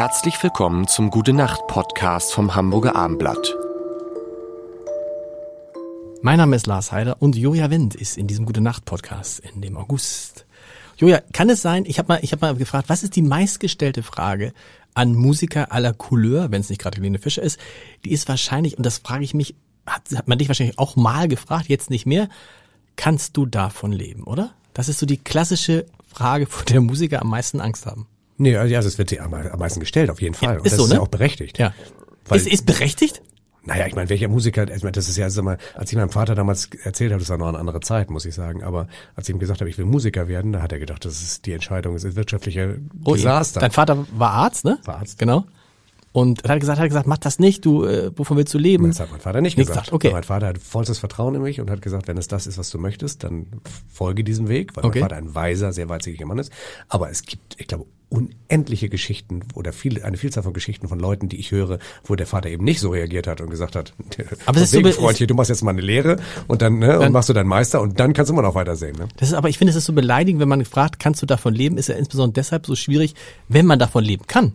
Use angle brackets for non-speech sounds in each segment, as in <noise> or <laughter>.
Herzlich willkommen zum Gute Nacht Podcast vom Hamburger Armblatt. Mein Name ist Lars Heider und Joja Wendt ist in diesem Gute Nacht Podcast in dem August. Joja, kann es sein, ich habe mal, ich hab mal gefragt, was ist die meistgestellte Frage an Musiker aller Couleur, wenn es nicht gerade Helene Fischer ist? Die ist wahrscheinlich, und das frage ich mich, hat, hat man dich wahrscheinlich auch mal gefragt, jetzt nicht mehr, kannst du davon leben, oder? Das ist so die klassische Frage, vor der Musiker am meisten Angst haben. Nee, also es wird dir am, am meisten gestellt, auf jeden Fall. Ja, Und ist das so, ist ne? ja auch berechtigt. Ja. Ist, ist berechtigt? Naja, ich meine, welcher Musiker, ich meine, das ist ja, sag mal, als ich meinem Vater damals erzählt habe, das war noch eine andere Zeit, muss ich sagen, aber als ich ihm gesagt habe, ich will Musiker werden, da hat er gedacht, das ist die Entscheidung, das ist wirtschaftlicher Oh, Desaster. Dein Vater war Arzt, ne? War Arzt. Genau. Und er hat gesagt, hat gesagt, mach das nicht, du, äh, wovon willst du leben? Das hat mein Vater nicht Nicht gesagt. gesagt, okay. Mein Vater hat vollstes Vertrauen in mich und hat gesagt, wenn es das ist, was du möchtest, dann folge diesem Weg, weil Okay. mein Vater ein weiser, sehr weitsichtiger Mann ist. Aber es gibt, ich glaube, unendliche Geschichten oder viele, eine Vielzahl von Geschichten von Leuten, die ich höre, wo der Vater eben nicht so reagiert hat und gesagt hat, <laughs> Aber es ist so Freundchen, du machst jetzt mal eine Lehre und dann, ne, Dann- und machst du deinen Meister und dann kannst du immer noch weitersehen. Ne? Das ist aber, ich finde, es ist so beleidigend, wenn man fragt, kannst du davon leben, ist ja insbesondere deshalb so schwierig, wenn man davon leben kann.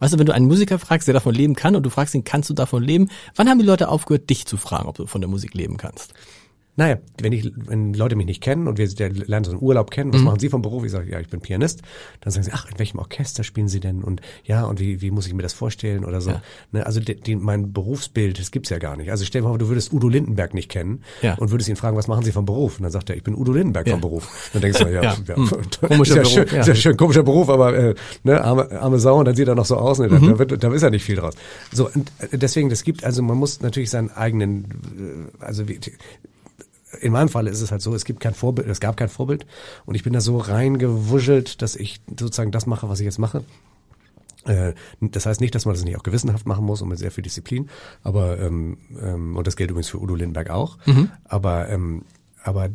Weißt du, wenn du einen Musiker fragst, der davon leben kann und du fragst ihn, kannst du davon leben? Wann haben die Leute aufgehört, dich zu fragen, ob du von der Musik leben kannst? Naja, wenn ich, wenn Leute mich nicht kennen und wir lernen so einen Urlaub kennen, Mhm. was machen Sie vom Beruf? Ich sage, ja, ich bin Pianist. Dann sagen sie, ach, in welchem Orchester spielen Sie denn? Und ja, und wie, wie muss ich mir das vorstellen oder so? Ja. Ne, also die, die, mein Berufsbild, das gibt's ja gar nicht. Also stell dir mal vor, du würdest Udo Lindenberg nicht kennen Ja. und würdest ihn fragen, was machen Sie vom Beruf? Und dann sagt er, ich bin Udo Lindenberg Ja. vom Beruf. Dann denkst du, <laughs> ja, Ja. Hm. ist <laughs> Komischer ja Beruf, schön, ja. ja schön, komischer Beruf, aber äh, ne, arme, arme Sau und dann sieht er noch so aus. Ne, da, Mhm. da, wird, da ist ja nicht viel draus. So, und äh, deswegen, das gibt, also man muss natürlich seinen eigenen, äh, also wie, in meinem Fall ist es halt so, es gibt kein Vorbild, es gab kein Vorbild und ich bin da so reingewuschelt, dass ich sozusagen das mache, was ich jetzt mache. Äh, Das heißt nicht, dass man das nicht auch gewissenhaft machen muss und mit sehr viel Disziplin, aber ähm, ähm, und das gilt übrigens für Udo Lindenberg auch. Aber ähm, aber äh,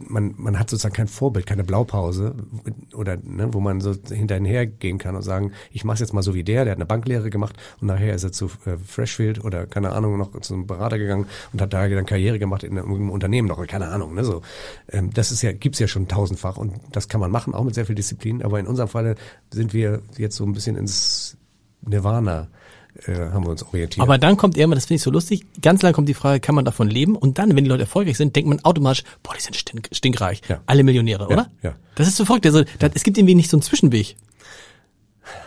man man hat sozusagen kein Vorbild, keine Blaupause oder ne, wo man so hinterher gehen kann und sagen, ich mache jetzt mal so wie der, der hat eine Banklehre gemacht und nachher ist er zu äh, Freshfield oder keine Ahnung noch zu einem Berater gegangen und hat da dann Karriere gemacht in einem Unternehmen noch, keine Ahnung, ne so. Ähm, das ist ja gibt's ja schon tausendfach und das kann man machen, auch mit sehr viel Disziplin. Aber in unserem Falle sind wir jetzt so ein bisschen ins Nirvana äh, haben wir uns orientiert. Aber dann kommt irgendwann, das finde ich so lustig, ganz lang kommt die Frage, kann man davon leben? Und dann, wenn die Leute erfolgreich sind, denkt man automatisch, boah, die sind stink, stinkreich. Ja. Alle Millionäre, oder? ja. Das ist so verrückt. Also, das, es gibt irgendwie nicht so einen Zwischenweg.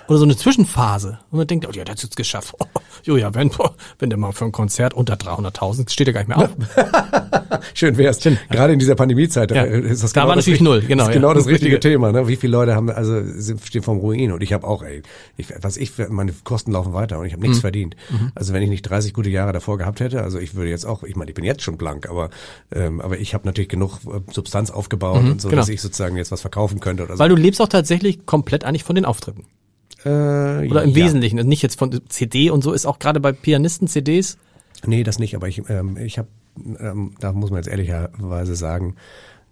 Oder so eine Zwischenphase. Und man denkt, oh ja, der hat's jetzt geschafft. Oh, <laughs> jo, ja, wenn, wenn der mal für ein Konzert unter 300.000 steht er gar nicht mehr auf. <laughs> Schön wär's. Gerade in dieser Pandemiezeit Ja. ist das Da genau war das natürlich null, genau, Ist ja. genau das Das <laughs> richtige Richtige. Thema. Ne? Wie viele Leute haben also sind stehen vom Ruin und ich habe auch, ey, ich, was ich meine Kosten laufen weiter und ich habe nichts Mhm. verdient. Also wenn ich nicht 30 gute Jahre davor gehabt hätte, also ich würde jetzt auch, ich meine, ich bin jetzt schon blank, aber ähm, aber ich habe natürlich genug äh, Substanz aufgebaut und so, genau. dass ich sozusagen jetzt was verkaufen könnte oder so. Weil du lebst auch tatsächlich komplett eigentlich von den Auftritten. Äh, Oder im ja. Wesentlichen. Also nicht jetzt von CD und so, ist auch gerade bei Pianisten CDs. Nee, das nicht, aber ich, ähm, ich habe, ähm, da muss man jetzt ehrlicherweise sagen,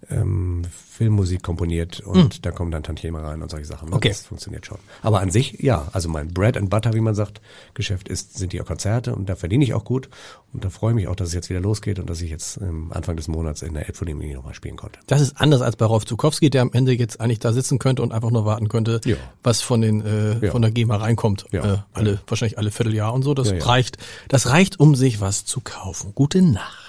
ähm, Filmmusik komponiert und da kommen dann Tantieme rein und solche Sachen. Ne? Okay. Das funktioniert schon. Aber an sich, ja, also mein Bread and Butter, wie man sagt, Geschäft ist, sind die Konzerte und da verdiene ich auch gut und da freue ich mich auch, dass es jetzt wieder losgeht und dass ich jetzt ähm, Anfang des Monats in der Elbphilharmonie nochmal spielen konnte. Das ist anders als bei Rolf Zukowski, der am Ende jetzt eigentlich da sitzen könnte und einfach nur warten könnte, Ja. was von den äh, Ja. von der GEMA reinkommt. Ja. Äh, alle wahrscheinlich alle Vierteljahr und so. Das reicht. Das reicht, um sich was zu kaufen. Gute Nacht.